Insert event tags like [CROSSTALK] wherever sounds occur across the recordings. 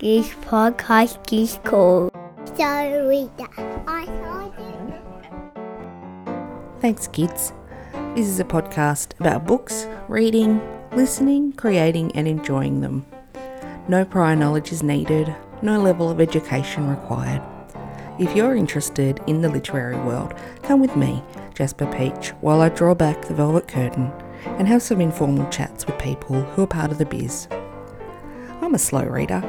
This podcast is called So Rita. I told. Thanks, kids. This is a podcast about books, reading, listening, creating, and enjoying them. No prior knowledge is needed, no level of education required. If you're interested in the literary world, come with me, Jasper Peach, while I draw back the velvet curtain and have some informal chats with people who are part of the biz. I'm a slow reader.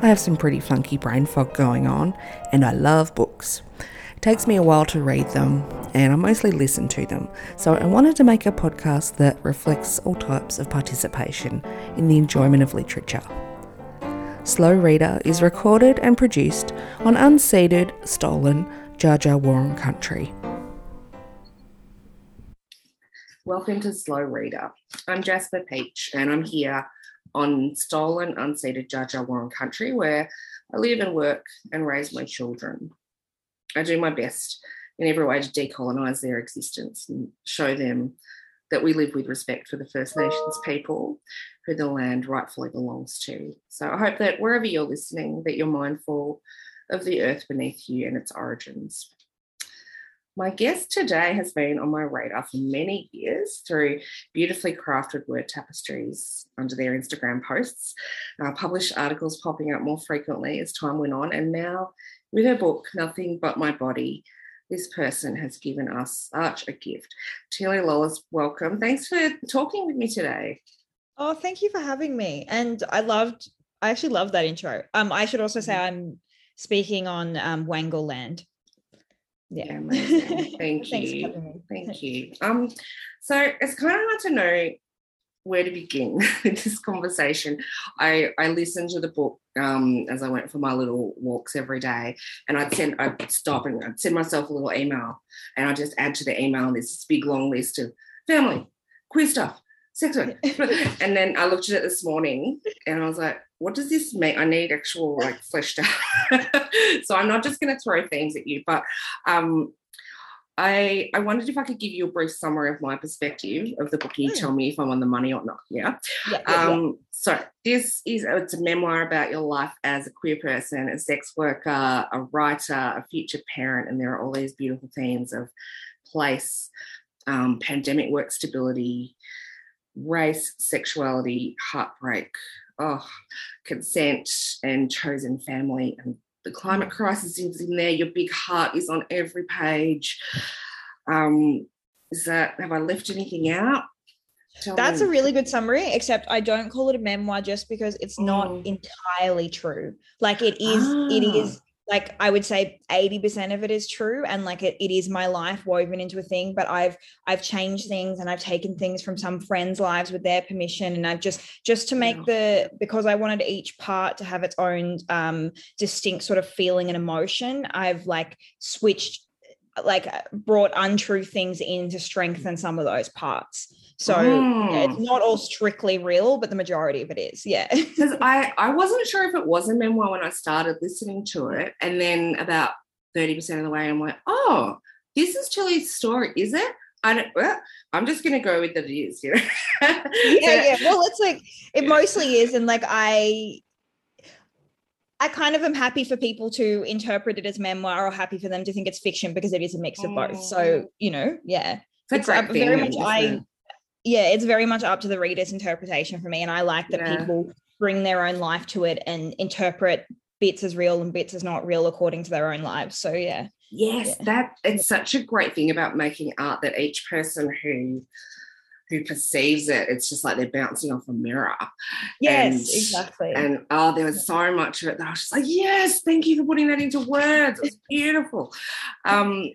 I have some pretty funky brain fog going on, and I love books. It takes me a while to read them, and I mostly listen to them, so I wanted to make a podcast that reflects all types of participation in the enjoyment of literature. Slow Reader is recorded and produced on unceded, stolen Dja Dja Wurrung country. Welcome to Slow Reader. I'm Jasper Peach, and I'm here on stolen, unceded Wurrung country where I live and work and raise my children. I do my best in every way to decolonise their existence and show them that we live with respect for the First Nations people who the land rightfully belongs to. So I hope that wherever you're listening, that you're mindful of the earth beneath you and its origins. My guest today has been on my radar for many years through beautifully crafted word tapestries under their Instagram posts, uh, published articles popping up more frequently as time went on, and now with her book, Nothing But My Body, this person has given us such a gift. Tilly Lawless, welcome. Thanks for talking with me today. Oh, thank you for having me. And I loved, I actually loved that intro. Um, I should also say I'm speaking on um, Wangal land. Yeah. [LAUGHS] Thank you. Thank you. Um, so it's kind of hard to know where to begin [LAUGHS] with this conversation. I I listened to the book um, as I went for my little walks every day, and I'd send I'd stop and I'd send myself a little email, and I'd just add to the email on this big long list of family, queer stuff, sex work, [LAUGHS] and then I looked at it this morning, and I was like, what does this mean? I need actual like fleshed out. [LAUGHS] so I'm not just going to throw things at you, but um, I I wondered if I could give you a brief summary of my perspective of the book, and you Hmm. tell me if I'm on the money or not. Yeah. Yeah, yeah, yeah. Um, so this is it's a memoir about your life as a queer person, a sex worker, a writer, a future parent, and there are all these beautiful themes of place, um, pandemic work stability, race, sexuality, heartbreak, oh, consent, and chosen family, and the climate crisis is in there. Your big heart is on every page. Um, is that have I left anything out? Tell That's me. a really good summary, except I don't call it a memoir just because it's not Mm. entirely true. Like it is, it Ah. is like I would say 80% of it is true and like it, it is my life woven into a thing, but I've I've changed things and I've taken things from some friends' lives with their permission. And I've just just to make Yeah. the because I wanted each part to have its own um distinct sort of feeling and emotion, I've like switched like brought untrue things in to strengthen some of those parts. So yeah, it's Mm. not all strictly real, but the majority of it is. Yeah. [LAUGHS] because I, I wasn't sure if it was a memoir when I started listening to it. And then about 30% of the way, I'm like, oh, this is Tilly's story, is it? I don't, well, I'm just going to go with that it is, you know? [LAUGHS] yeah, yeah. Well, it's like it mostly is, and like I, I kind of am happy for people to interpret it as memoir, or happy for them to think it's fiction because it is a mix of both. Mm. So you know, yeah, It's a up- great thing. very much. I? Yeah, it's very much up to the reader's interpretation for me, and I like that Yeah. people bring their own life to it and interpret bits as real and bits as not real according to their own lives. So yeah, Yes, Yeah. that it's such a great thing about making art that each person who who perceives it, it's just like they're bouncing off a mirror. yes, And- exactly. And oh, there was so much of it that I was just like, yes, thank you for putting that into words. It's beautiful. Um,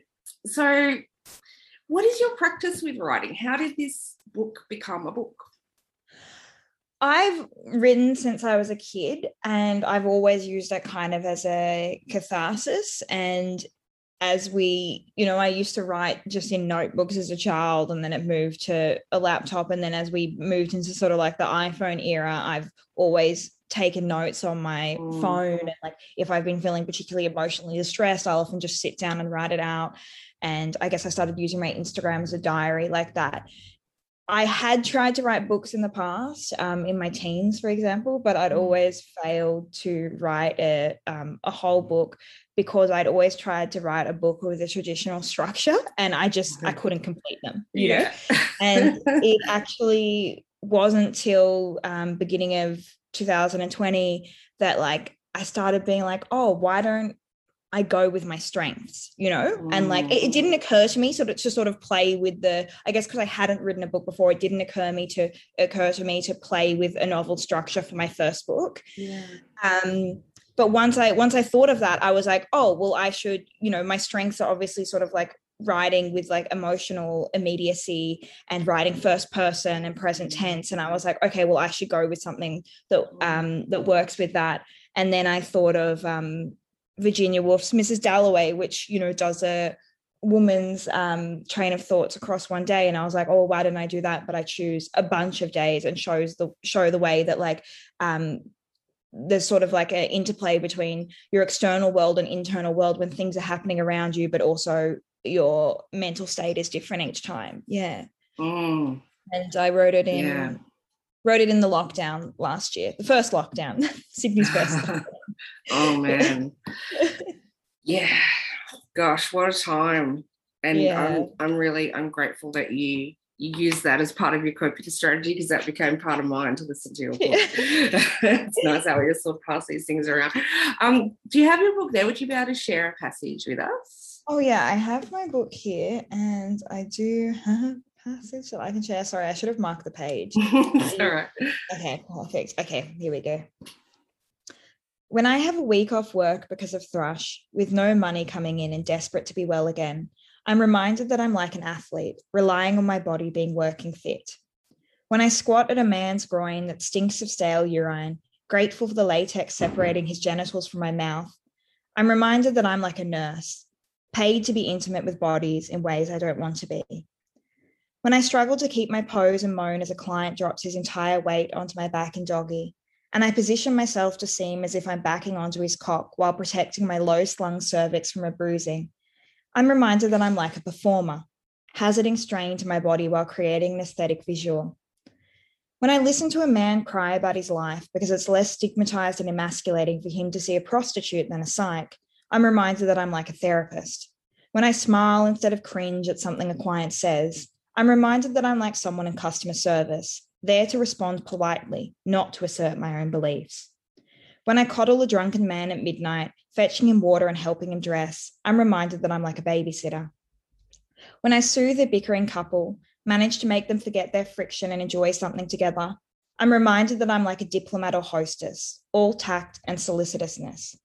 so, what is your practice with writing? How did this book become a book? I've written since I was a kid, and I've always used it kind of as a catharsis. And as we, you know, I used to write just in notebooks as a child, and then it moved to a laptop. And then as we moved into sort of like the iPhone era, I've always taken notes on my Mm. phone. And like if I've been feeling particularly emotionally distressed, I'll often just sit down and write it out. And I guess I started using my Instagram as a diary like that I had tried to write books in the past, um, in my teens, for example, but I'd Mm. always failed to write a um, a whole book because I'd always tried to write a book with a traditional structure, and I just I Mhm. couldn't complete them. You know, yeah. and [LAUGHS] it actually wasn't till um, beginning of 2020 that like I started being like, oh, why don't I go with my strengths, you know? And like it, it didn't Mm. occur to me sort of to sort of play with the, I guess because I hadn't written a book before, it didn't occur me to occur to me to play with a novel structure for my first book. yeah. Um, but once I once I thought of that, I was like, oh, well, I should, you know, my strengths are obviously sort of like writing with like emotional immediacy and writing first person and present tense. And I was like, okay, well, I should go with something that um that works with that. And then I thought of um Virginia Woolf's Mrs. Dalloway, which, you know, does a woman's um train of thoughts across one day. And I was like, oh, why didn't I do that? But I choose a bunch of days and shows the show the way that like um there's sort of like an interplay between your external world and internal world when things are happening around you, but also your mental state is different each time. Yeah. Mm, And I wrote it in Yeah. Wrote it in the lockdown last year, the first lockdown, [LAUGHS] Sydney's first. [LAUGHS] lockdown. oh man. [LAUGHS] Yeah. Gosh, what a time. And Yeah. I'm I'm really I'm grateful that you you use that as part of your coping strategy because that became part of mine to listen to your book. it's nice how we just sort of pass these things around. Um, do you have your book there? Would you be able to share a passage with us? Oh yeah, I have my book here, and I do have passage that I can share. Sorry, I should have marked the page. all right. Okay, perfect. Okay, here we go. When I have a week off work because of thrush, with no money coming in and desperate to be well again, I'm reminded that I'm like an athlete, relying on my body being working fit. When I squat at a man's groin that stinks of stale urine, grateful for the latex separating his genitals from my mouth, I'm reminded that I'm like a nurse, paid to be intimate with bodies in ways I don't want to be. When I struggle to keep my pose and moan as a client drops his entire weight onto my back in doggy, and I position myself to seem as if I'm backing onto his cock while protecting my low slung cervix from a bruising, I'm reminded that I'm like a performer, hazarding strain to my body while creating an aesthetic visual. When I listen to a man cry about his life because it's less stigmatized and emasculating for him to see a prostitute than a psych, I'm reminded that I'm like a therapist. When I smile instead of cringe at something a client says, I'm reminded that I'm like someone in customer service, there to respond politely, not to assert my own beliefs. When I coddle a drunken man at midnight, fetching him water and helping him dress, I'm reminded that I'm like a babysitter. When I soothe a bickering couple, manage to make them forget their friction and enjoy something together, I'm reminded that I'm like a diplomat or hostess, all tact and solicitousness.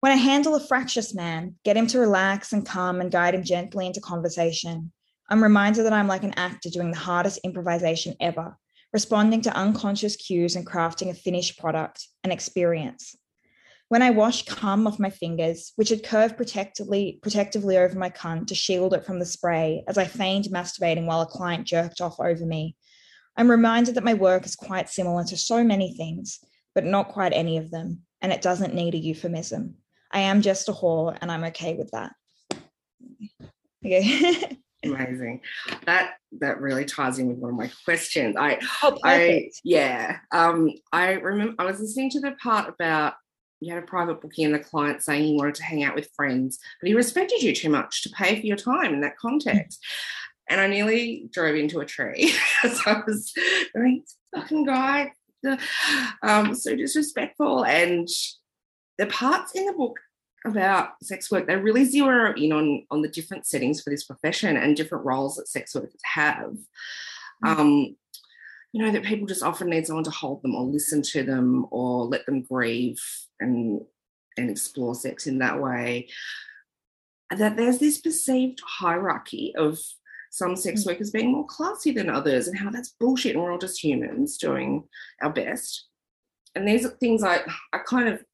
When I handle a fractious man, get him to relax and calm and guide him gently into conversation, I'm reminded that I'm like an actor doing the hardest improvisation ever, responding to unconscious cues and crafting a finished product, an experience. When I wash cum off my fingers, which had curved protectively, protectively over my cunt to shield it from the spray as I feigned masturbating while a client jerked off over me, I'm reminded that my work is quite similar to so many things, but not quite any of them, and it doesn't need a euphemism. I am just a whore, and I'm okay with that. [LAUGHS] Okay. [LAUGHS] Amazing. That that really ties in with one of my questions. I oh, I yeah. Um I remember I was listening to the part about you had a private booking and the client saying he wanted to hang out with friends, but he respected you too much to pay for your time in that context. And I nearly drove into a tree [LAUGHS] because I was going, fucking guy, um, so disrespectful. And the parts in the book about sex work, they really zero in on on the different settings for this profession and different roles that sex workers have. Um, you know, that people just often need someone to hold them or listen to them or let them grieve and and explore sex in that way. That there's this perceived hierarchy of some sex workers being more classy than others and how that's bullshit and we're all just humans doing our best. And these are things I I kind of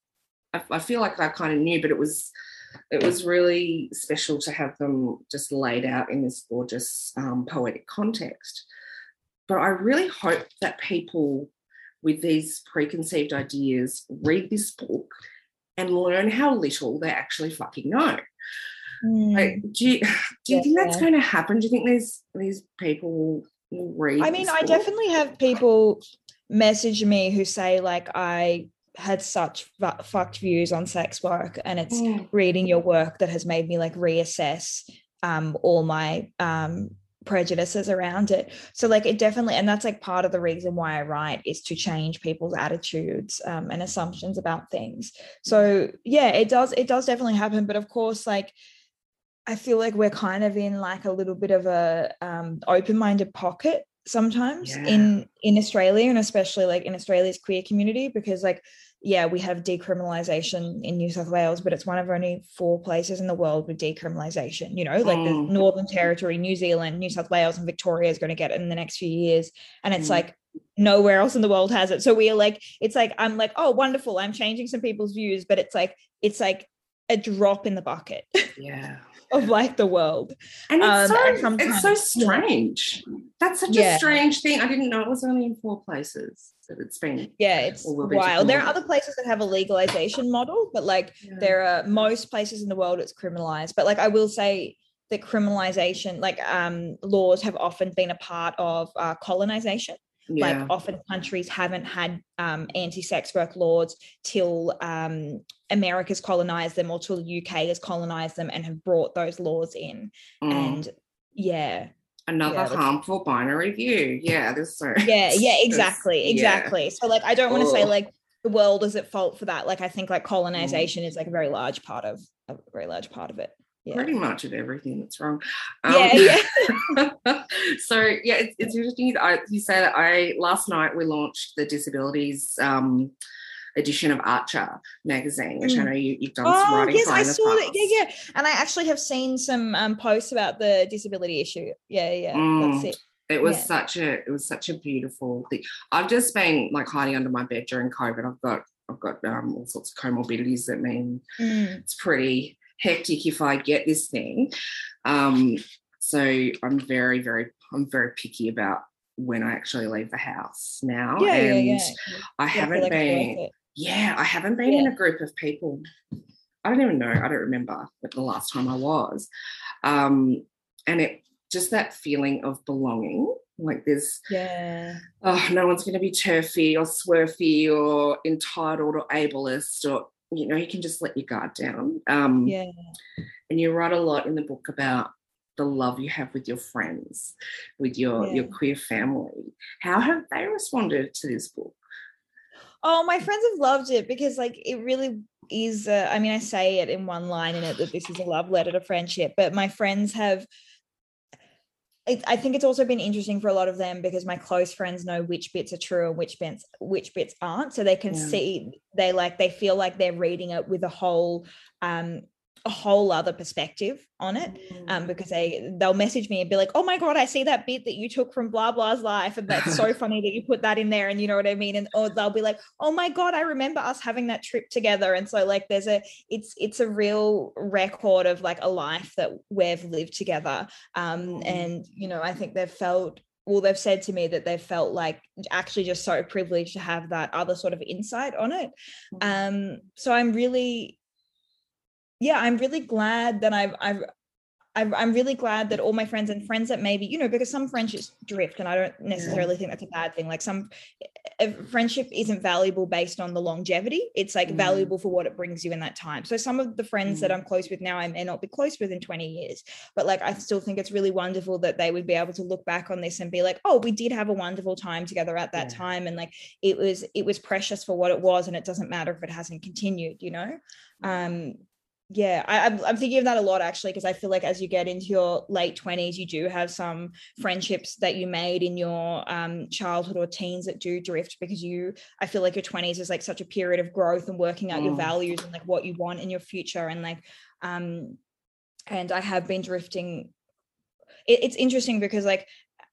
I, feel like I kind of knew, but it was it was really special to have them just laid out in this gorgeous um, poetic context. But I really hope that people with these preconceived ideas read this book and learn how little they actually fucking know. Mm. Like, do you do you Yeah, think that's going to happen? Do you think these these people will read. I mean, I book? definitely have people message me who say like I had such fu- fucked views on sex work, and it's Mm. reading your work that has made me like reassess um all my um prejudices around it so like it definitely and that's like part of the reason why i write is to change people's attitudes um, and assumptions about things so yeah it does it does definitely happen but of course like i feel like we're kind of in like a little bit of a um, open-minded pocket sometimes Yeah. in in australia and especially like in australia's queer community because like yeah, we have decriminalization in New South Wales, but it's one of only four places in the world with decriminalization. You know, like the Mm. Northern Territory, New Zealand, New South Wales, and Victoria is going to get it in the next few years. And it's Mm. like nowhere else in the world has it. So we are like, it's like, I'm like, oh, wonderful. I'm changing some people's views, but it's like, it's like a drop in the bucket Yeah. [LAUGHS] of like the world. And it's, Um, so, and it's so strange. That's such Yeah. a strange thing. I didn't know it was only in four places that it's been. Yeah, it's Or will be wild. There are other places that have a legalization model, but like there are most places in the world it's criminalized but like i will say that criminalization like um laws have often been a part of uh, colonization yeah. like often countries haven't had um, anti-sex work laws till um, america's colonized them or till the uk has colonized them and have brought those laws in Mm. and yeah another yeah, harmful binary view. Yeah, there's so yeah yeah [LAUGHS] it's- exactly yeah. exactly so like i don't want to say like the world is at fault for that like i think Mm. like colonization is like a very large part of a very large part of it yeah pretty much of everything that's wrong. yeah Um, yeah [LAUGHS] so yeah, it's, it's interesting. I, you say that I last night we launched the disabilities um, edition of Archer magazine, which I Mm. know you, you've done some Oh writing yes, for I in the saw that. Yeah, yeah. And I actually have seen some um, posts about the disability issue. Yeah, yeah. Mm. That's it. It was Yeah. such a it was such a beautiful thing. I've just been like hiding under my bed during COVID. I've got I've got um, all sorts of comorbidities that mean Mm. it's pretty hectic if I get this thing. Um, so I'm very, very, I'm very picky about when I actually leave the house now. Yeah, and yeah. I Yeah, feel haven't like been. Yeah, I haven't been in a group of people. I don't even know. I don't remember but the last time I was. Um, and it just that feeling of belonging. Like there's Yeah. oh, no one's going to be turfy or swerfy or entitled or ableist or you know you can just let your guard down. Um, Yeah. and you write a lot in the book about the love you have with your friends, with your your queer family. How have they responded to this book? Oh, my friends have loved it because like it really is. Uh, I mean, I say it in one line in it that this is a love letter to friendship, but my friends have. it- I think it's also been interesting for a lot of them because my close friends know which bits are true and which bits which bits aren't. So they can Yeah. see they like they feel like they're reading it with a whole um a whole other perspective on it um, because they they'll message me and be like, "Oh my god, I see that bit that you took from blah blah's life, and that's so [LAUGHS] funny that you put that in there." And you know what I mean? And or they'll be like, "Oh my god, I remember us having that trip together." And so like, there's a it's it's a real record of like a life that we've lived together. Um, Mm. and you know, I think they've felt. Well, they've said to me that they've felt like actually just so privileged to have that other sort of insight on it. Um, so I'm really yeah, I'm really glad that I've I've I'm, really glad that all my friends and friends that maybe you know because some friendships drift and I don't necessarily think that's a bad thing. Like some friendship isn't valuable based on the longevity. It's like Mm. valuable for what it brings you in that time. So some of the friends that Mm. I'm close with now I may not be close with in 20 years, but like I still think it's really wonderful that they would be able to look back on this and be like, oh, we did have a wonderful time together at that Yeah. time, and like it was it was precious for what it was, and it doesn't matter if it hasn't continued. You know. Um, yeah I, I'm, I'm thinking of that a lot actually because i feel like as you get into your late 20s you do have some friendships that you made in your um, childhood or teens that do drift because you i feel like your 20s is like such a period of growth and working out your Mm. values and like what you want in your future and like um and i have been drifting it, it's interesting because like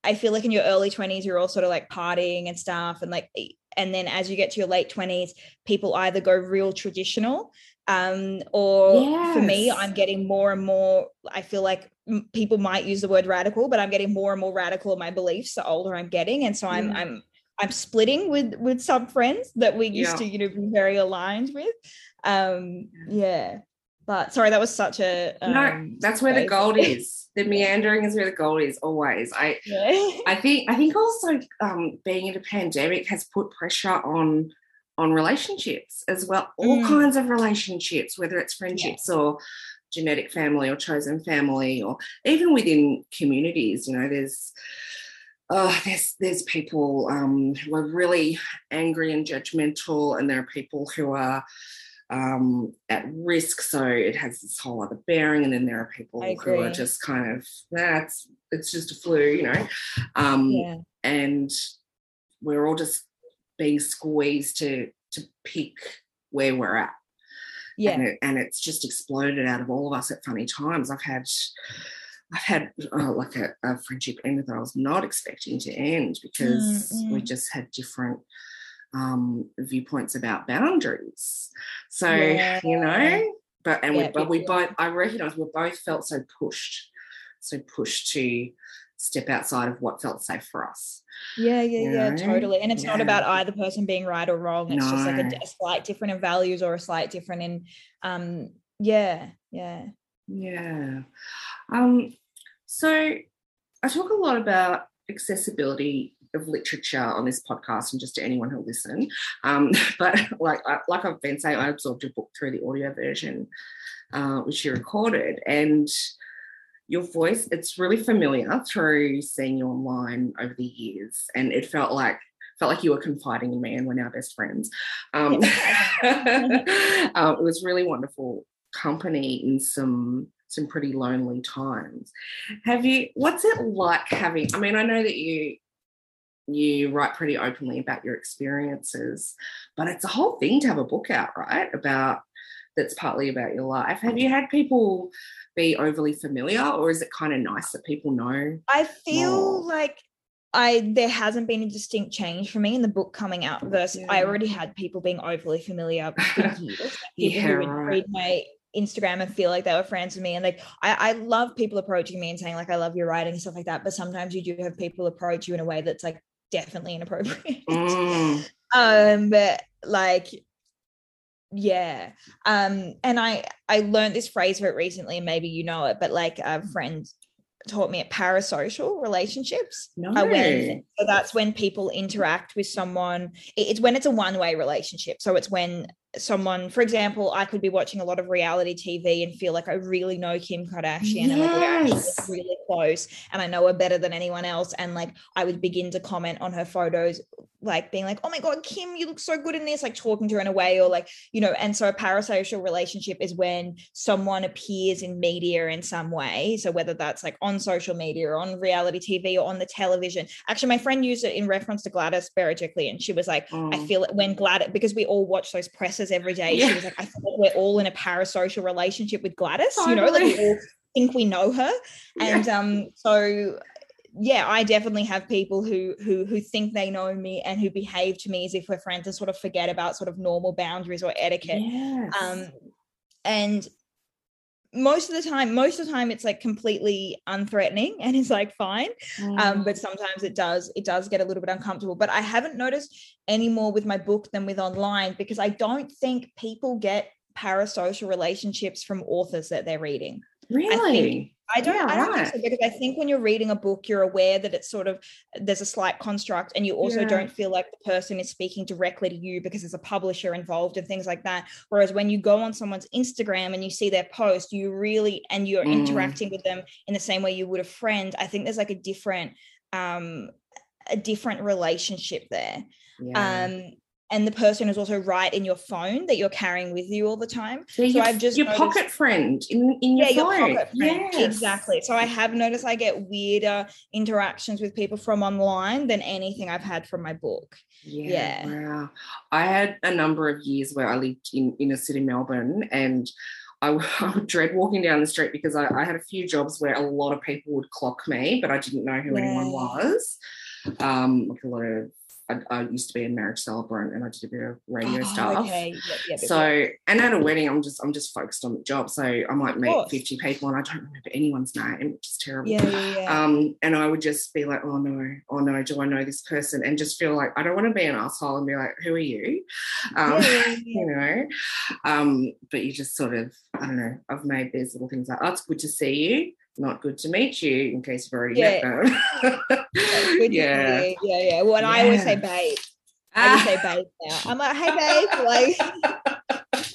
i feel like in your early 20s you're all sort of like partying and stuff and like and then as you get to your late 20s people either go real traditional um or for me i'm getting more and more i feel like m- people might use the word radical but i'm getting more and more radical in my beliefs the older i'm getting and so i'm Mm. i'm i'm splitting with with some friends that we used Yeah. to you know be very aligned with um yeah But sorry, that was such a um, no, that's where the gold [LAUGHS] is. The meandering is where the gold is always. I Yeah. I think I think also um, being in a pandemic has put pressure on on relationships as well. All Mm. kinds of relationships, whether it's friendships or genetic family or chosen family, or even within communities. You know, there's oh, there's there's people um, who are really angry and judgmental, and there are people who are um, at risk. So it has this whole other bearing, and then there are people who are just kind of that's it's just a flu, you know. Um, yeah. and we're all just being squeezed to to pick where we're at Yeah. and, it, and it's just exploded out of all of us at funny times i've had i've had uh, like a, a friendship end that i was not expecting to end because Mm, we mm. just had different um viewpoints about boundaries so Yeah. you know but and Yeah, we but we both i recognize we both felt so pushed so pushed to step outside of what felt safe for us Yeah, yeah, you yeah, totally. And it's not about either person being right or wrong. It's just like a, a slight different in values or a slight different in, um, yeah, yeah. Yeah. Um, so I talk a lot about accessibility of literature on this podcast and just to anyone who'll listen. Um, [LAUGHS] but like I, like I've been saying, I absorbed your book through the audio version, uh, which you recorded, and your voice, it's really familiar through seeing you online over the years. And it felt like felt like you were confiding in me and we're now best friends. Um, [LAUGHS] um, it was really wonderful company in some some pretty lonely times. Have you what's it like having I mean I know that you you write pretty openly about your experiences, but it's a whole thing to have a book out, right? About that's partly about your life. Have you had people be overly familiar or is it kind of nice that people know? I feel More. like I there hasn't been a distinct change for me in the book coming out versus I already had people being overly familiar [LAUGHS] for years. Like people who would Yeah, read my Instagram and feel like they were friends with me. And like I, I love people approaching me and saying, like, I love your writing and stuff like that. But sometimes you do have people approach you in a way that's like definitely inappropriate. Mm, [LAUGHS] um but like yeah. Um and i i learned this phrase very recently and maybe you know it but like a friend taught me at parasocial relationships. No. are when so that's when people interact with someone it's when it's a one-way relationship. So it's when someone for example i could be watching a lot of reality tv and feel like i really know kim kardashian and like we're actually really close and i know her better than anyone else. And like i would begin to comment on her photos like being like oh my god kim you look so good in this like talking to her in a way or like you know and so a parasocial relationship is when someone appears in media in some way. So whether that's like on social media or on reality tv or on the television. Actually my friend used it in reference to gladys berejiklian. She was like i Mm. feel it when gladys because we all watch those presses every day Yeah. she was like i like we're all in a parasocial relationship with gladys you know like we all think we know her Yeah. and um so yeah i definitely have people who who who think they know me and who behave to me as if we're friends and sort of forget about sort of normal boundaries or etiquette Yes. um and most of the time most of the time it's like completely unthreatening and it's like fine um Mm. but sometimes it does it does get a little bit uncomfortable but i haven't noticed any more with my book than with online because i don't think people get parasocial relationships from authors that they're reading really? I don't, Yeah, I don't right. think so because I think when you're reading a book, you're aware that it's sort of there's a slight construct, and you also Yeah. don't feel like the person is speaking directly to you because there's a publisher involved and things like that. Whereas when you go on someone's Instagram and you see their post, you really and you're Mm. interacting with them in the same way you would a friend. I think there's like a different, um, a different relationship there. Yeah. Um, and the person is also right in your phone that you're carrying with you all the time. so your, I've just your noticed- pocket friend in, in your yeah, your phone. pocket friend. Yes. Exactly. So I have noticed I get weirder interactions with people from online than anything I've had from my book. Yeah, Yeah. Wow. I had a number of years where I lived in inner city Melbourne and [LAUGHS] I would dread walking down the street because I, I had a few jobs where a lot of people would clock me, but I didn't know who anyone was. Um, like a lot of I, I used to be a marriage celebrant and I did a bit of radio Oh, stuff. okay. Yep, yep, So yep. and at a wedding, I'm just I'm just focused on the job. So I might meet 50 people and I don't remember anyone's name, which is terrible. yeah, yeah, yeah. Um, and I would just be like, oh no, oh no, do I know this person? And just feel like I don't want to be an asshole and be like, who are you? Um, [LAUGHS] you know. Um, but you just sort of, I don't know, I've made these little things like, oh, it's good to see you, not good to meet you, in case you've already met them. That's good to [LAUGHS] yeah. see. yeah, yeah. When I always say babe, I just say babe [LAUGHS] now. I'm like, hey babe, like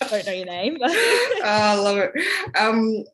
[LAUGHS] don't know your name. oh, I love it. Um,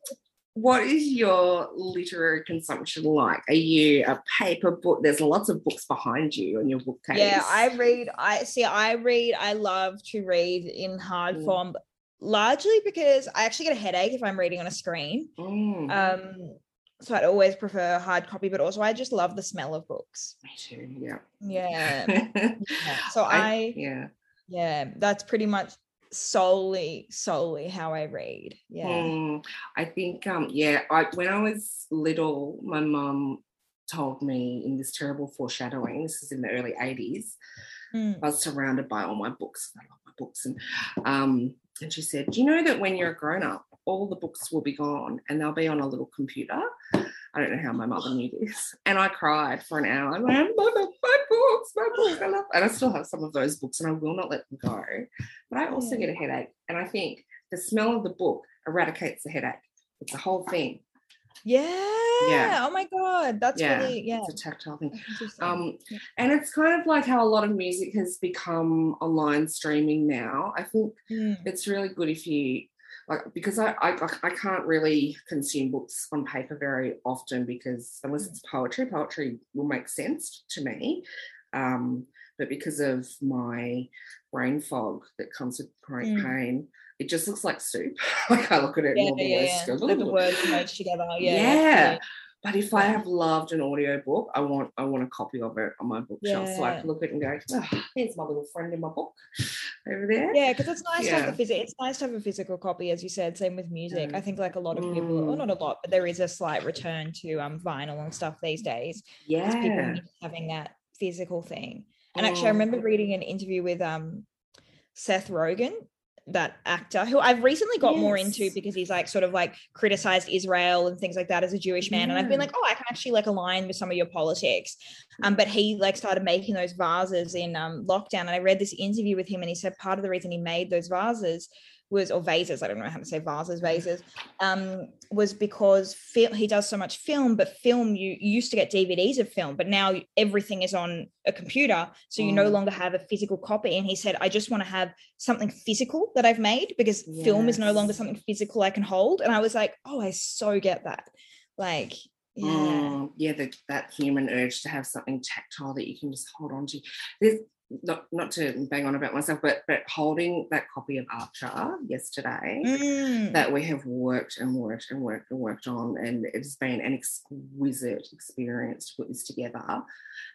what is your literary consumption like? Are you a paper book? There's lots of books behind you on your bookcase. yeah, I read. I see. I read. I love to read in hard Mm. form, largely because I actually get a headache if I'm reading on a screen. Mm, Um, so I'd always prefer hard copy, but also I just love the smell of books. me too. Yeah. Yeah. [LAUGHS] yeah. So I, yeah. yeah, that's pretty much solely solely how I read. Yeah. Mm, I think um yeah, I when I was little, my mum told me in this terrible foreshadowing, this is in the early 80s, Mm. I was surrounded by all my books. I love my books. And um, and she said, Do you know that when you're a grown-up, all the books will be gone and they'll be on a little computer? I don't know how my mother knew this. And I cried for an hour. I'm like, my, my, books, my books. I love and I still have some of those books and I will not let them go. But I also get a headache. And I think the smell of the book eradicates the headache. It's a whole thing. Yeah. yeah. Oh my god, that's Yeah, really yeah. It's a tactile thing. Um, Yeah. and it's kind of like how a lot of music has become online streaming now. I think Mm. it's really good if you like because I, I I can't really consume books on paper very often because unless it's poetry, poetry will make sense to me. Um, but because of my brain fog that comes with chronic Mm. pain, it just looks like soup. [LAUGHS] like I look at it Yeah, and all the yeah, words yeah. go, The, words merge together. [LAUGHS] Yeah. Yeah. But if I have loved an audio book, I want I want a copy of it on my bookshelf so I can look at it and go, oh, here's my little friend in my book [LAUGHS] over there. Yeah, because it's nice to have the physical. It's nice to have a physical copy, as you said. Same with music. Yeah. I think like a lot of people, or Mm. not a lot, but there is a slight return to um vinyl and stuff these days. people Yeah. miss having that physical thing. And actually, I Mm. remember reading an interview with um Seth Rogen, that actor who I've recently got more into because he's like sort of like criticized Israel and things like that as a Jewish man. And I've been like, oh, I can actually like align with some of your politics. Um, but he like started making those vases in um lockdown. And I read this interview with him and he said part of the reason he made those vases was or vases, I don't know how to say vases, vases, um, was because fil- he does so much film, but film you, you used to get DVDs of film, but now everything is on a computer, so you no Mm. longer have a physical copy. And he said, I just want to have something physical that I've made because film is no longer something physical I can hold. And I was like, oh, I so get that. Like, yeah, Mm, yeah, the, that human urge to have something tactile that you can just hold on to. There's not not to bang on about myself, but but holding that copy of Archer yesterday. Mm. that we have worked and worked and worked and worked on, and it's been an exquisite experience to put this together.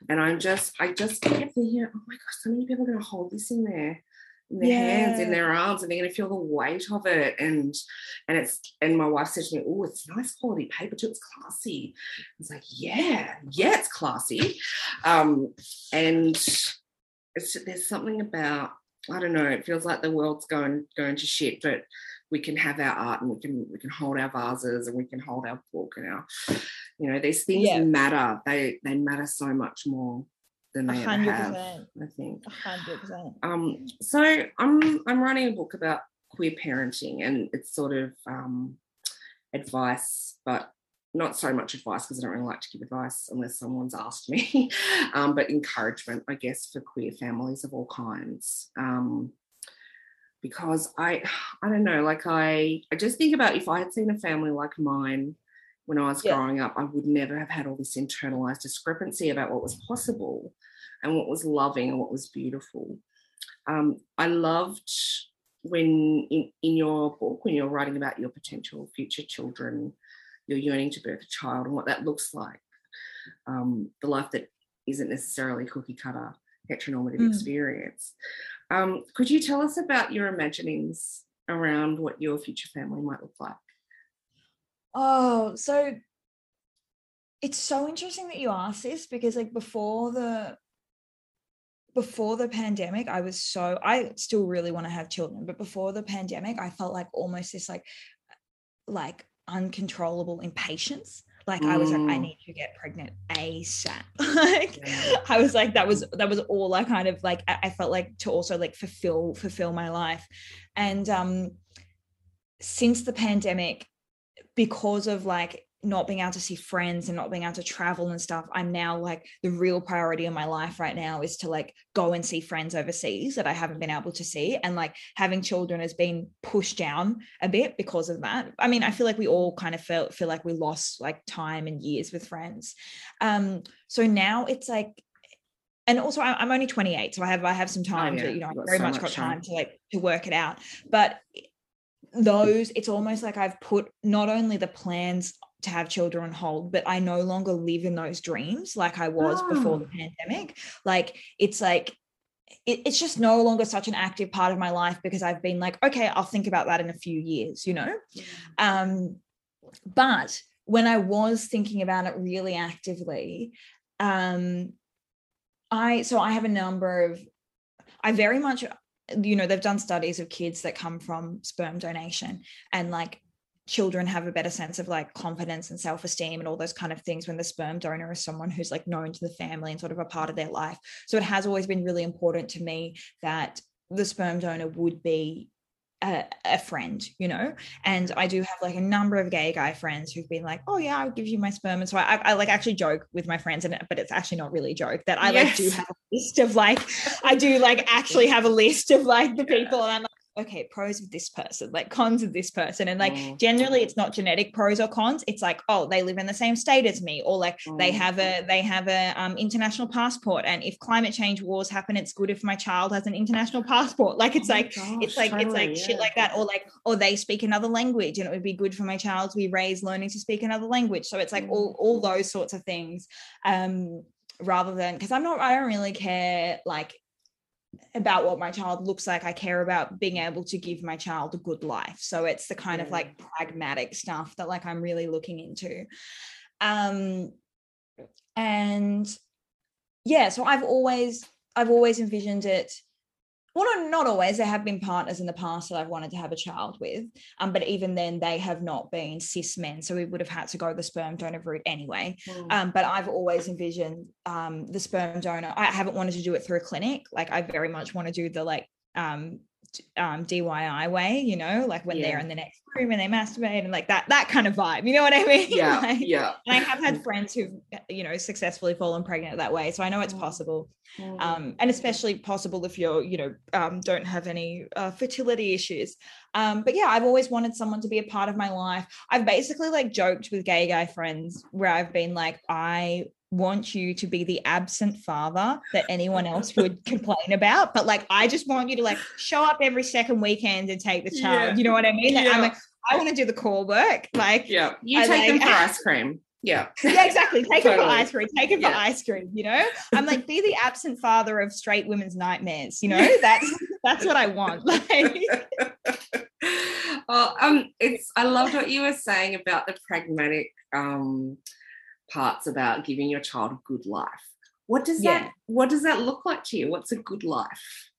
And I'm just, I just kept thinking, oh my gosh, so many people are going to hold this in their, in their hands, in their arms, and they're going to feel the weight of it. And and it's, and my wife said to me, oh, it's nice quality paper too. It's classy. I was like, yeah, yeah, it's classy. Um, and it's there's something about I don't know. It feels like the world's going going to shit, but we can have our art and we can we can hold our vases and we can hold our book and our you know these things Yeah. matter. They they matter so much more than they ever hundred have. I think. Hundred percent. Um, so I'm I'm writing a book about queer parenting, and it's sort of um, advice, but not so much advice because I don't really like to give advice unless someone's asked me, [LAUGHS] um, but encouragement, I guess, for queer families of all kinds. Um, because I, I don't know, like I, I just think about if I had seen a family like mine when I was Yeah. growing up, I would never have had all this internalized discrepancy about what was possible and what was loving and what was beautiful. Um, I loved when in, in your book, when you're writing about your potential future children, you're yearning to birth a child and what that looks like. Um, the life that isn't necessarily cookie cutter heteronormative Mm. experience. Um, could you tell us about your imaginings around what your future family might look like? Oh, so it's so interesting that you asked this because like before the before the pandemic, I was so I still really want to have children, but before the pandemic, I felt like almost this like like uncontrollable impatience. Like I was like, I Mm. need to get pregnant ASAP. [LAUGHS] like Yeah. I was like, that was that was all I kind of like I I felt like to also like fulfill fulfill my life. And um since the pandemic, because of like not being able to see friends and not being able to travel and stuff, I'm now like the real priority in my life right now is to like go and see friends overseas that I haven't been able to see. And like having children has been pushed down a bit because of that. I mean, I feel like we all kind of felt feel like we lost like time and years with friends. Um, so now it's like and also I'm only 28, so I have I have some time Oh, yeah. to you know You've very so much much got time time. to like to work it out. But those it's almost like I've put not only the plans to have children on hold, but I no longer live in those dreams like I was before the pandemic. Like it's like it, it's just no longer such an active part of my life because I've been like, okay, I'll think about that in a few years, you know. Um, but when I was thinking about it really actively, um, I so I have a number of I very much you know they've done studies of kids that come from sperm donation and like children have a better sense of like confidence and self-esteem and all those kind of things when the sperm donor is someone who's like known to the family and sort of a part of their life. So it has always been really important to me that the sperm donor would be a, a friend, you know, and I do have like a number of gay guy friends who've been like, "Oh yeah, I'll give you my sperm," and so I, I like actually joke with my friends, and but it's actually not really a joke that I like do have a list of like, I do like actually have a list of like the people, and I'm okay, pros of this person, like cons of this person, and like Mm. generally it's not genetic pros or cons, it's like, oh, they live in the same state as me, or like they Mm. have a they have a um, international passport, and if climate change wars happen, it's good if my child has an international passport. Like it's Oh like gosh, it's like it's totally, like shit like that or like or they speak another language and it would be good for my child to be raised learning to speak another language so it's like Mm. all all those sorts of things um rather than because i'm not i don't really care like about what my child looks like i care about being able to give my child a good life. So it's the kind of like pragmatic stuff that like i'm really looking into. Um and yeah so i've always i've always envisioned it well no, not always there have been partners in the past that i've wanted to have a child with um, but even then they have not been cis men so we would have had to go the sperm donor route anyway Mm. um, but I've always envisioned um, the sperm donor. I haven't wanted to do it through a clinic. Like I very much want to do the like um, um, DIY way, you know, like when they're in the next room and they masturbate and like that that kind of vibe. You know what I mean? [LAUGHS] yeah, Like, yeah. And I have had friends who've you know successfully fallen pregnant that way, so I know it's Mm. possible Mm. um, and especially possible if you're you know um, don't have any uh, fertility issues um, but yeah i've always wanted someone to be a part of my life i've basically like joked with gay guy friends where i've been like i want you to be the absent father that anyone else would [LAUGHS] complain about but like i just want you to like show up every second weekend and take the child Yeah. you know what i mean Like, Yeah. i'm like i want to do the core work like yeah, you I take them for [LAUGHS] ice cream. Yeah, yeah, exactly. Take it for ice cream. Take it for Yeah. ice cream. You know, I'm like, be the absent father of straight women's nightmares. You know, that's that's what I want. Like, [LAUGHS] oh, um, it's I loved what you were saying about the pragmatic um parts about giving your child a good life. What does Yeah. that what does that look like to you? What's a good life?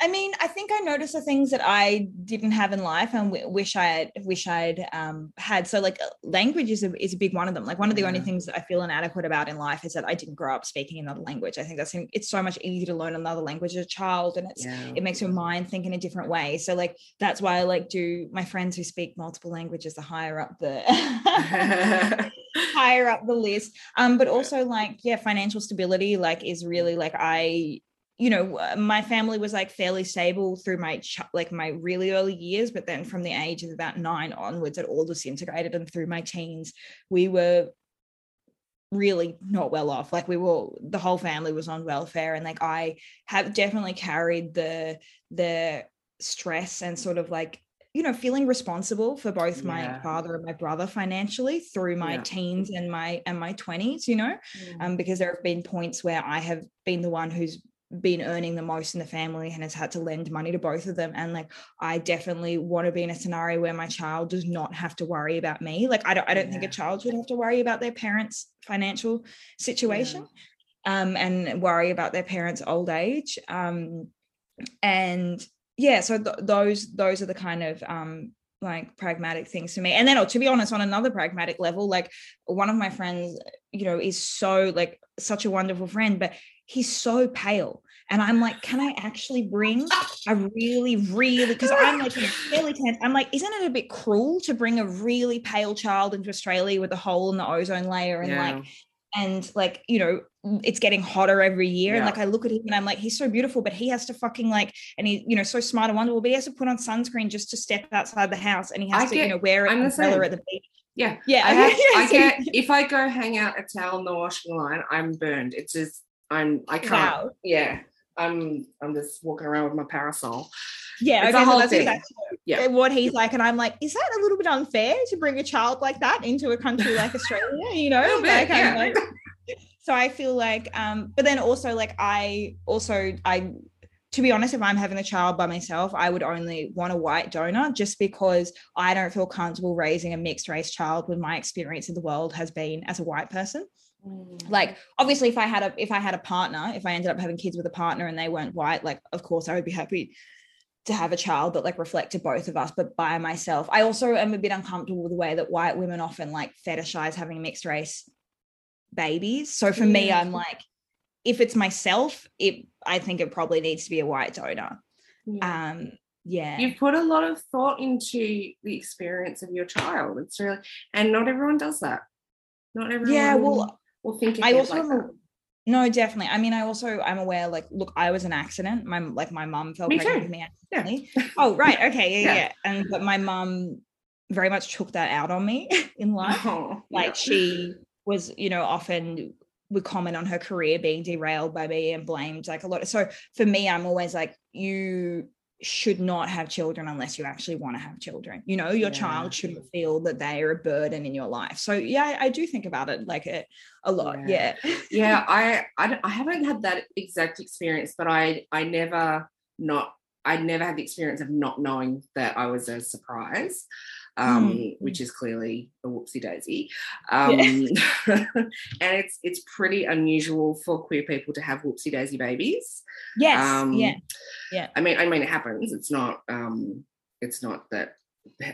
I mean, I think I noticed the things that I didn't have in life and w- wish I had, wish I'd um, had. So, like, language is a is a big one of them. Like, one of the only things that I feel inadequate about in life is that I didn't grow up speaking another language. I think that's it's so much easier to learn another language as a child, and it's Yeah. it makes your mind think in a different way. So, like, that's why I like do my friends who speak multiple languages. The higher up the [LAUGHS] [LAUGHS] higher up the list. Um but also like yeah financial stability like is really like i you know uh, my family was like fairly stable through my ch- like my really early years but then from the age of about 9 onwards it all disintegrated and through my teens we were really not well off. Like we were the whole family was on welfare and like i have definitely carried the the stress and sort of like you know feeling responsible for both my Yeah. father and my brother financially through my Yeah. teens and my and my 20s you know um because there have been points where i have been the one who's been earning the most in the family and has had to lend money to both of them and like i definitely want to be in a scenario where my child does not have to worry about me like i don't i don't think a child should have to worry about their parents financial situation um, and worry about their parents' old age. Um, and yeah, so th- those those are the kind of um, like pragmatic things to me. And then, oh, to be honest, on another pragmatic level, like one of my friends, you know, is so like such a wonderful friend, but he's so pale. And I'm like, can I actually bring a really, really, because I'm like fairly tense. I'm like, isn't it a bit cruel to bring a really pale child into Australia with a hole in the ozone layer and Yeah. like, and like, you know, it's getting hotter every year. And like, I look at him and I'm like, he's so beautiful, but he has to fucking like, and he, you know, so smart and wonderful, but he has to put on sunscreen just to step outside the house and he has I to, get- you know, wear I'm the umbrella at the beach. Yeah. Yeah. I, have, [LAUGHS] I get if I go hang out a towel in the washing line, I'm burned. It's just I'm I can't. Wow. Yeah. I'm I'm just walking around with my parasol. Yeah, It's a okay, so that's thing. exactly Yeah. what he's like, and I'm like, is that a little bit unfair to bring a child like that into a country like Australia? You know, bit, like, I'm yeah. like- so I feel like, um, but then also like I also I, to be honest, if I'm having a child by myself, I would only want a white donor just because I don't feel comfortable raising a mixed race child when my experience of the world has been as a white person. Like obviously if i had a if i had a partner if i ended up having kids with a partner and they weren't white like of course i would be happy to have a child that like reflected both of us but by myself. I also am a bit uncomfortable with the way that white women often like fetishize having a mixed race babies so for me i'm like if it's myself it i think it probably needs to be a white donor Yeah. um yeah You've put a lot of thought into the experience of your child. It's really and not everyone does that. Not everyone yeah well will think I also like a-. No, definitely. I mean, I also I'm aware. Like, look, I was an accident. My like my mum fell Me pregnant too. with me Yeah. Oh, right. Okay. Yeah, Yeah. yeah. And but my mum very much took that out on me [LAUGHS] in life. Oh, Like yeah. she was, you know, often would comment on her career being derailed by me and blamed like a lot. So for me, I'm always like, you should not have children unless you actually want to have children. You know, your Yeah. child shouldn't feel that they are a burden in your life. So yeah, I, I do think about it like a, a lot. Yeah. Yeah. yeah [LAUGHS] I, I I haven't had that exact experience but i i never not i never had the experience of not knowing that i was a surprise um Mm. which is clearly a whoopsie daisy um [LAUGHS] and it's it's pretty unusual for queer people to have whoopsie daisy babies Yes. um yeah. Yeah. i mean i mean it happens it's not um it's not that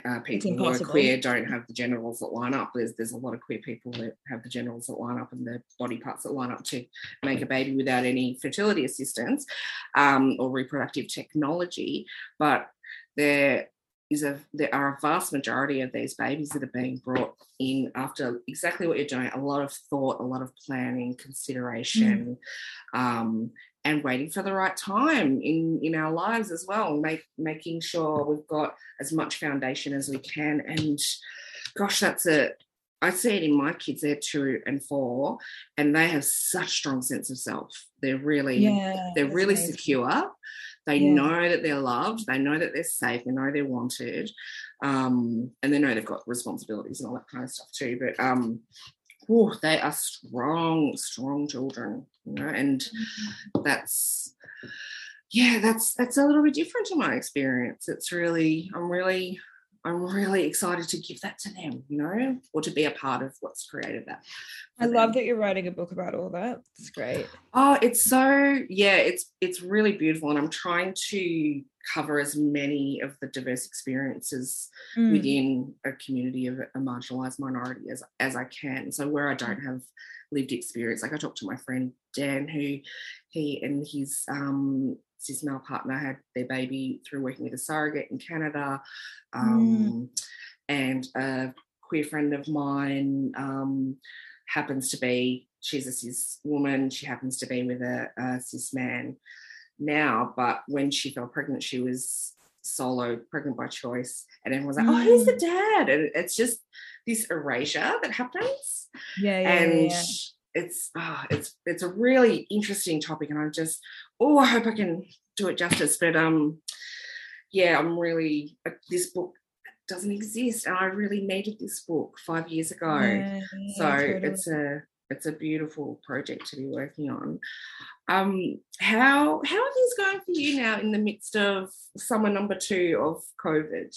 uh, people who are queer don't have the genitals that line up. There's there's a lot of queer people that have the genitals that line up and the body parts that line up to make a baby without any fertility assistance um, or reproductive technology. But there is a there are a vast majority of these babies that are being brought in after exactly what you're doing. A lot of thought, a lot of planning, consideration. Um, and waiting for the right time in in our lives as well make making sure we've got as much foundation as we can and gosh that's a I see it in my kids, they're two and four, and they have such strong sense of self. They're really, Yeah. they're really amazing. secure. They Yeah. know that they're loved. They know that they're safe. They know they're wanted, um, and they know they've got responsibilities and all that kind of stuff too. But um, whew, they are strong, strong children, you know, and that's yeah, that's that's a little bit different to my experience. It's really, I'm really, I'm really excited to give that to them, you know, or to be a part of what's created that. I love them. that you're writing a book about all that. It's great. Oh, it's so yeah, it's it's really beautiful, and I'm trying to cover as many of the diverse experiences Mm. within a community of a marginalized minority as as I can. So where I don't have lived experience, like I talked to my friend Dan, who he and his um, cis male partner had their baby through working with a surrogate in Canada, um, and a queer friend of mine um, happens to be she's a cis woman. She happens to be with a, a cis man now, but when she fell pregnant, she was solo, pregnant by choice, and everyone's like, "Oh, he's the dad," and it's just this erasure that happens, Yeah, yeah, and yeah. It's ah, it's it's a really interesting topic, and I'm just oh, I hope I can do it justice, but um, yeah, I'm really uh, this book doesn't exist, and I really needed this book five years ago Yeah, so totally. it's a it's a beautiful project to be working on um how how are things going for you now in the midst of summer number two of covid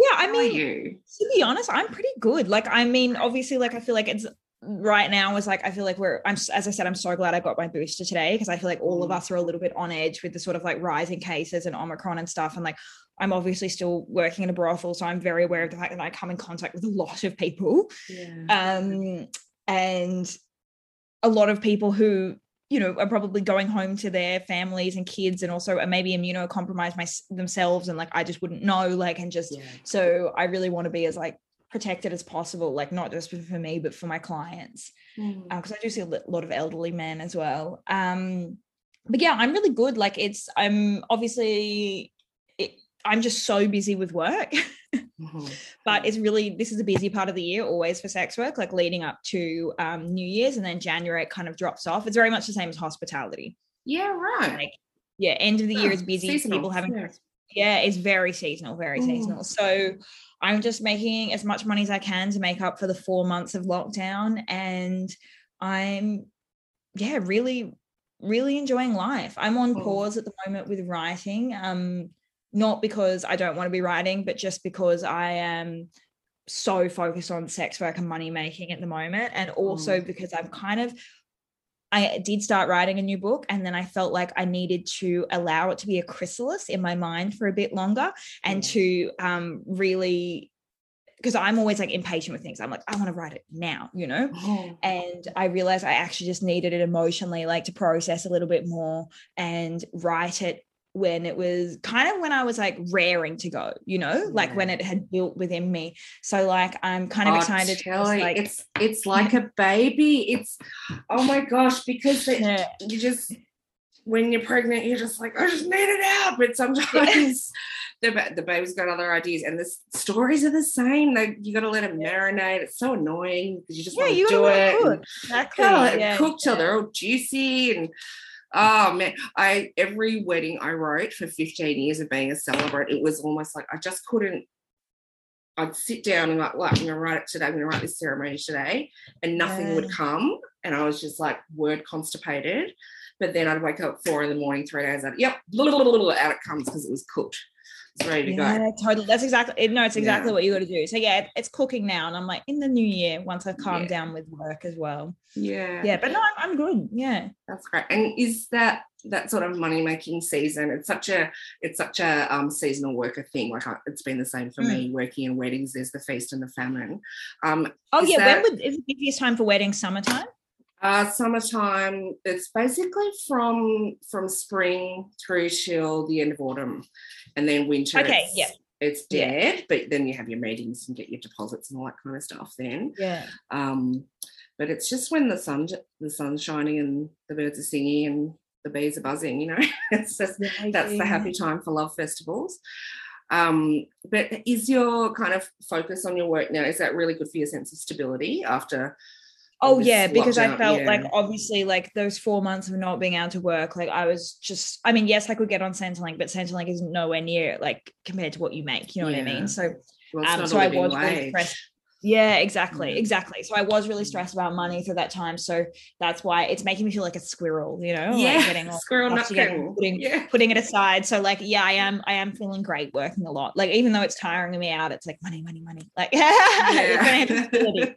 yeah. I mean, you to be honest, I'm pretty good. Like, I mean, obviously, like I feel like it's right now is like I feel like we're I'm as I said I'm so glad I got my booster today because I feel like all of Mm. us are a little bit on edge with the sort of like rising cases and Omicron and stuff and like I'm obviously still working in a brothel so I'm very aware of the fact that I come in contact with a lot of people Yeah. um and a lot of people who you know are probably going home to their families and kids and also are maybe immunocompromised my, themselves and like I just wouldn't know like and just yeah. so I really want to be as like protected as possible like not just for me but for my clients Mm. because I do see a lot of elderly men as well. Um, but yeah, I'm really good. Like it's, I'm obviously, it, I'm just so busy with work, Mhm. [LAUGHS] but it's really this is a busy part of the year always for sex work, like leading up to um, New Year's and then January it kind of drops off. It's very much the same as hospitality. Yeah, right. Like yeah, end of the year is busy. seasonal, People having yeah. yeah, it's very seasonal, very Mm. seasonal. So I'm just making as much money as I can to make up for the four months of lockdown. And I'm, yeah, really, really enjoying life. I'm on Mm. pause at the moment with writing. Um, not because I don't want to be writing, but just because I am so focused on sex work and money making at the moment. And also because I'm kind of I did start writing a new book and then I felt like I needed to allow it to be a chrysalis in my mind for a bit longer and to um really because I'm always like impatient with things. I'm like, I want to write it now, you know? Oh, And I realized I actually just needed it emotionally, like to process a little bit more and write it when it was kind of when I was like raring to go, you know, like when it had built within me. So like I'm kind of Oh, excited to just, like it's it's like a baby. It's oh my gosh, because it, yeah. you just when you're pregnant, you're just like, I just need it out. But sometimes [LAUGHS] the the baby's got other ideas, and the stories are the same. Like you got to let it marinate. It's so annoying because you just Yeah, want to do it cook. and Exactly. gotta let it yeah, cook till yeah. they're all juicy and. Oh man, I every wedding I wrote for 15 years of being a celebrant, it was almost like I just couldn't. I'd sit down and like, like I'm gonna write it today, I'm gonna write this ceremony today, and nothing would come. And I was just like word constipated. But then I'd wake up at four in the morning, three days out, yep, blah, blah, blah, out it comes because it was cooked. Ready to go. Yeah, totally. That's exactly no, it's exactly Yeah. what you got to do. So yeah, it's cooking now, and I'm like in the new year once I calm Yeah. down with work as well. Yeah. Yeah, but no, I'm, I'm good. Yeah. That's great. And is that that sort of money making season? It's such a it's such a um, seasonal worker thing. Like I, it's been the same for me working in weddings. There's the feast and the famine. Um, Oh yeah, that- when would is the busiest time for weddings? Summertime. Uh, summertime. It's basically from from spring through till the end of autumn, and then winter. Okay, it's, yeah. It's Yeah. dead, but then you have your meetings and get your deposits and all that kind of stuff. Then, Yeah. um, but it's just when the sun the sun's shining and the birds are singing and the bees are buzzing. You know, [LAUGHS] it's just that's the happy time for love festivals. Um, but is your kind of focus on your work now? Is that really good for your sense of stability after? Oh yeah, because I felt like obviously like those four months of not being able to work, like I was just I mean, yes, I could get on Centrelink, but Centrelink is nowhere near like compared to what you make, you know what I mean? So Well, um so I was really wage. Yeah, exactly, exactly. So I was really stressed about money through that time. So that's why it's making me feel like a squirrel, you know, Yeah, like getting [LAUGHS] all squirrel together, putting Yeah. putting it aside. So like, yeah, I am I am feeling great working a lot. Like even though it's tiring me out, it's like money, money, money. Like [LAUGHS] Yeah. [LAUGHS]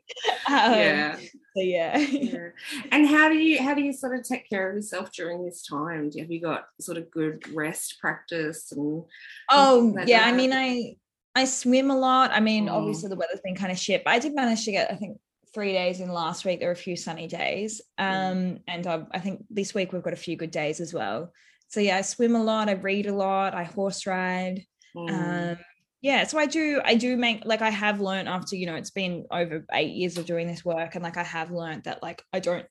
Um, yeah. So yeah. yeah. And how do you how do you sort of take care of yourself during this time? Have you got sort of good rest practice and Oh like yeah, I mean I I swim a lot. I mean, Mm. obviously the weather's been kind of shit, but I did manage to get I think three days in last week. There were a few sunny days, Mm. um, and I, I think this week we've got a few good days as well. So yeah, I swim a lot. I read a lot. I horse ride. Mm, Um, yeah, so I do I do make like I have learned after you know it's been over eight years of doing this work, and like I have learned that like I don't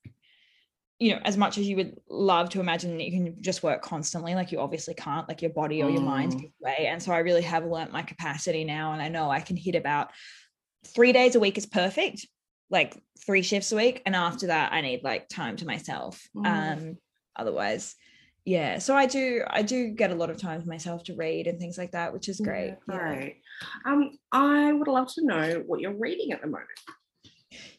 you know, as much as you would love to imagine that you can just work constantly, like you obviously can't, like your body or your mind Mm. gives way. And so I really have learnt my capacity now. And I know I can hit about three days a week is perfect, like three shifts a week. And after that, I need like time to myself. Mm. Um, otherwise, yeah. So I do, I do get a lot of time to myself to read and things like that, which is great. Yeah, Yeah. Um, I would love to know what you're reading at the moment.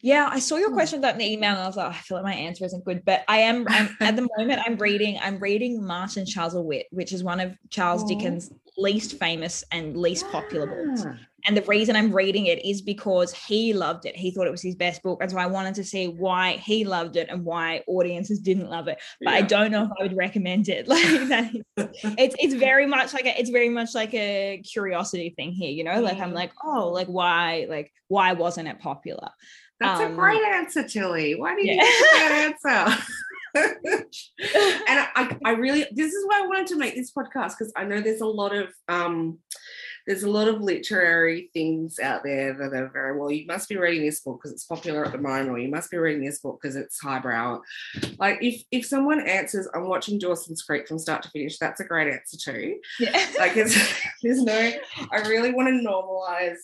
Yeah, I saw your Hmm. question about the email, and I was like, "Oh, I feel like my answer isn't good. But I am I'm, at the moment. I'm reading. I'm reading Martin Charles Chuzzlewit, which is one of Charles Aw. Dickens' least famous and least popular books. And the reason I'm reading it is because he loved it. He thought it was his best book. And so I wanted to see why he loved it and why audiences didn't love it. But I don't know if I would recommend it. [LAUGHS] Like that is, it's it's very much like a it's very much like a curiosity thing here, you know? Like I'm Mm. like, oh, like why, like why wasn't it popular? That's a Um, great answer, Tilly. Why did yeah. you get that [LAUGHS] answer? and I, I really this is why I wanted to make this podcast because I know there's a lot of um there's a lot of literary things out there that are very well you must be reading this book because it's popular at the moment or you must be reading this book because it's highbrow like if if someone answers i'm watching dawson's creek from start to finish that's a great answer too Yeah. like it's [LAUGHS] there's no i really want to normalize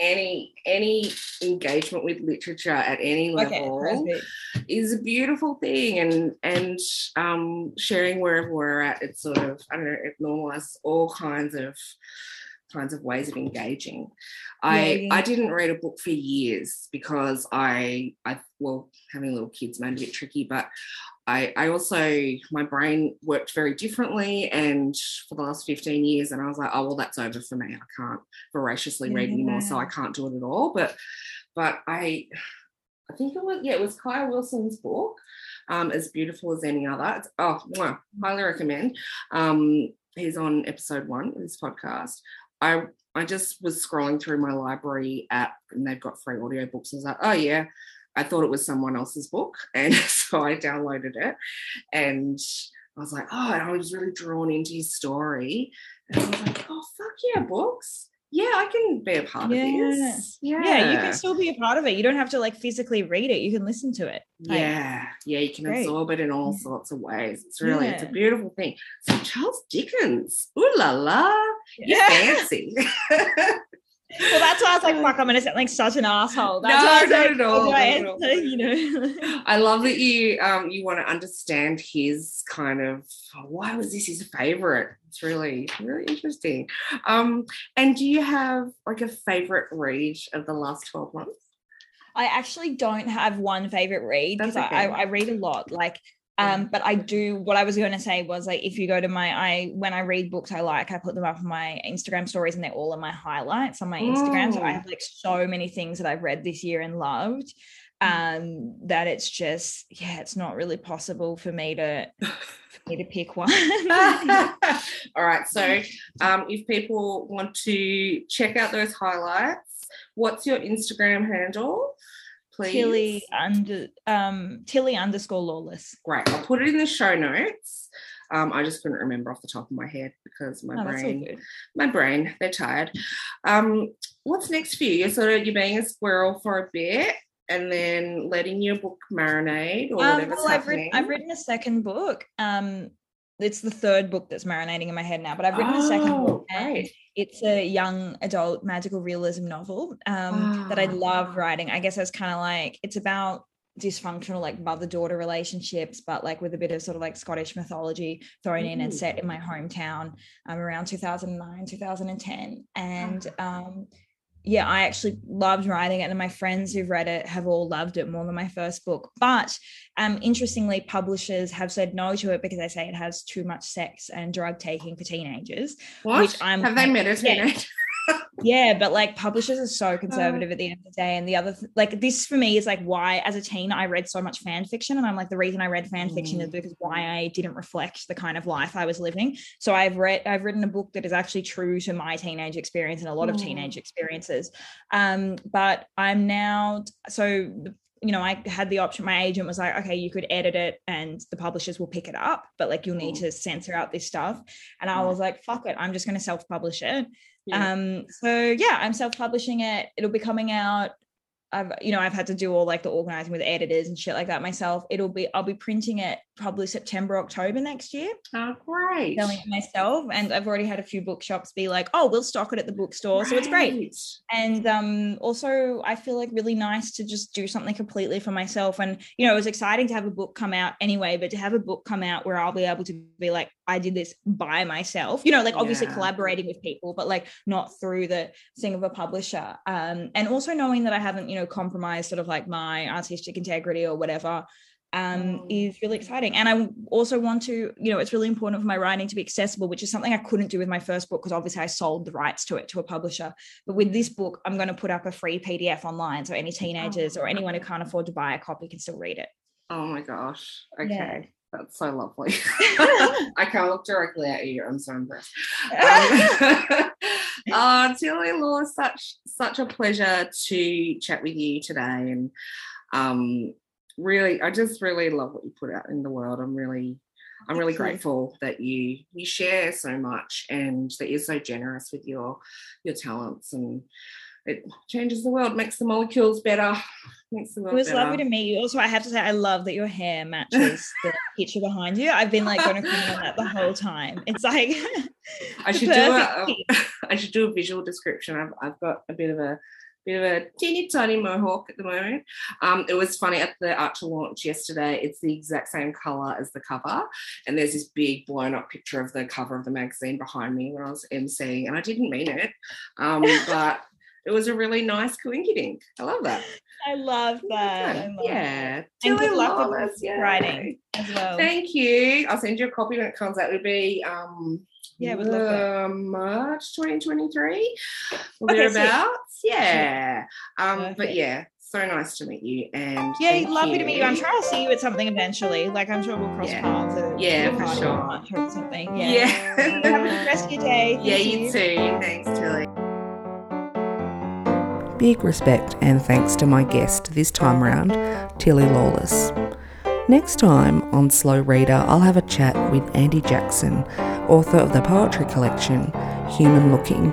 any any engagement with literature at any level perfect. is a beautiful thing and and um sharing wherever we're at it sort of i don't know it normalizes all kinds of kinds of ways of engaging i Yeah, i didn't read a book for years because i i well having little kids made it a bit tricky but I, I also my brain worked very differently and for the last 15 years and I was like oh well that's over for me. I can't voraciously read anymore so I can't do it at all. But but I I think it was yeah it was Kyle Wilson's book um as beautiful as any other. It's, oh mwah, highly recommend. Um he's on episode one of this podcast. I I just was scrolling through my library app and they've got free audiobooks. I was like, oh yeah, I thought it was someone else's book. [LAUGHS] And so I downloaded it and I was like, oh, and I was really drawn into his story. And I was like, oh, fuck yeah, books. Yeah, I can be a part Yeah. of this. Yeah. Yeah, you can still be a part of it. You don't have to like physically read it. You can listen to it. Like, Yeah, yeah, you can Great. absorb it in all Yeah. sorts of ways. It's really, it's a beautiful thing. So Charles Dickens, ooh la la, you Yeah. [LAUGHS] fancy. [LAUGHS] Well, that's why I was like, fuck, I'm gonna sound like such an asshole. That's No, I not like, at all, do I not all. answer, you know. I love that you um you want to understand his kind of oh, why was this his favorite? It's really really interesting. Um, and do you have like a favorite read of the last twelve months? I actually don't have one favorite read because I, okay. I, I read a lot. Like, um, but I do. What I was going to say was like, if you go to my, I when I read books I like, I put them up on my Instagram stories, and they're all in my highlights on my Instagram. So I Mm. have like so many things that I've read this year and loved. Um, that it's just yeah, it's not really possible for me to for me to pick one. [LAUGHS] All right. So, [LAUGHS] um, if people want to check out those highlights, what's your Instagram handle, please? Tilly under um Tilly underscore lawless. Great. I'll put it in the show notes. Um, I just couldn't remember off the top of my head because my Oh, brain, my brain, they're tired. Um, what's next for you? You're sort of you're being a squirrel for a bit and then letting your book marinate or Um, whatever's well, I've written, I've written a second book. Um, it's the third book that's marinating in my head now, but I've written a second book. Oh, and great. It's a young adult magical realism novel um, that I Ah. love writing. I guess it's kind of like it's about dysfunctional like mother daughter relationships, but like with a bit of sort of like Scottish mythology thrown in and set in my hometown um, around 2009, 2010. And um, yeah, I actually loved writing it, and my friends who've read it have all loved it more than my first book. But um, interestingly, publishers have said no to it because they say it has too much sex and drug taking for teenagers. What? which I'm Have they a yeah. Yeah, but like publishers are so Oh. [LAUGHS] conservative at the end of the day. And the other, th- like this for me is like why, as a teen, I read so much fan fiction, and I'm like the reason I read fan fiction is Mm. because why I didn't reflect the kind of life I was living. So I've read, I've written a book that is actually true to my teenage experience and a lot of Mm. teenage experiences. Um, but I'm now so. the- You know, I had the option. My agent was like, "Okay, you could edit it, and the publishers will pick it up, but like you'll need Mm. to censor out this stuff." And I was like, "Fuck it, I'm just going to self-publish it." Yeah. Um, so yeah, I'm self-publishing it. It'll be coming out. I've you know, I've had to do all like the organizing with editors and shit like that myself. It'll be I'll be printing it probably September, October next year, oh, great. selling it myself. And I've already had a few bookshops be like, oh, we'll stock it at the bookstore. So it's great. And um, also, I feel like really nice to just do something completely for myself. And, you know, it was exciting to have a book come out anyway, but to have a book come out where I'll be able to be like, I did this by myself, you know, like obviously Yeah. collaborating with people, but like not through the thing of a publisher. Um, and also knowing that I haven't, you know, compromised sort of like my artistic integrity or whatever um, Mm. is really exciting. And I also want to, you know, it's really important for my writing to be accessible, which is something I couldn't do with my first book because obviously I sold the rights to it to a publisher. But with this book, I'm going to put up a free PDF online so any teenagers or anyone who can't afford to buy a copy can still read it. Oh my gosh. Okay. Yeah. That's so lovely. [LAUGHS] I can't look directly at you. I'm so impressed. [LAUGHS] Um, oh, [LAUGHS] Tilly Law, such such a pleasure to chat with you today, and um, really, I just really love what you put out in the world. I'm really, I'm really you. grateful that you you share so much and that you're so generous with your your talents and it changes the world, makes the molecules better, makes the It was better. lovely to meet you. Also, I have to say, I love that your hair matches [LAUGHS] the picture behind you. I've been like going to comment on that the whole time. It's like [LAUGHS] I should do perfect [LAUGHS] a, should do a visual description. I've, I've got a bit of a bit of a teeny tiny mohawk at the moment. Um, it was funny at the Archer launch yesterday. It's the exact same color as the cover, and there's this big blown up picture of the cover of the magazine behind me when I was emceeing, and I didn't mean it, um, but it was a really nice coincidence. I love that. I love that. I love that. yeah, And good luck with writing as well. Thank you. I'll send you a copy when it comes out. It'll be um Yeah, we'd love uh, March 2023 or Okay. Yeah. Um, but yeah, so nice to meet you. And Yeah, thank lovely to meet you. I'm sure I'll see you at something eventually. Like I'm sure we'll cross Yeah. paths at Yeah, for sure. or something. Yeah. Yeah. Have a good rest of your day. [LAUGHS] Yeah, Thank you too. Thanks, Tilly. Big respect and thanks to my guest this time round, Tilly Lawless. Next time on Slow Reader, I'll have a chat with Andy Jackson, author of the poetry collection Human Looking.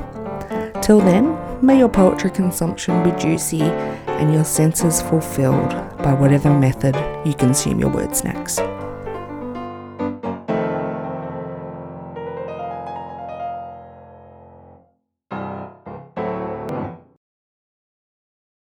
Till then, may your poetry consumption be juicy and your senses fulfilled by whatever method you consume your word snacks.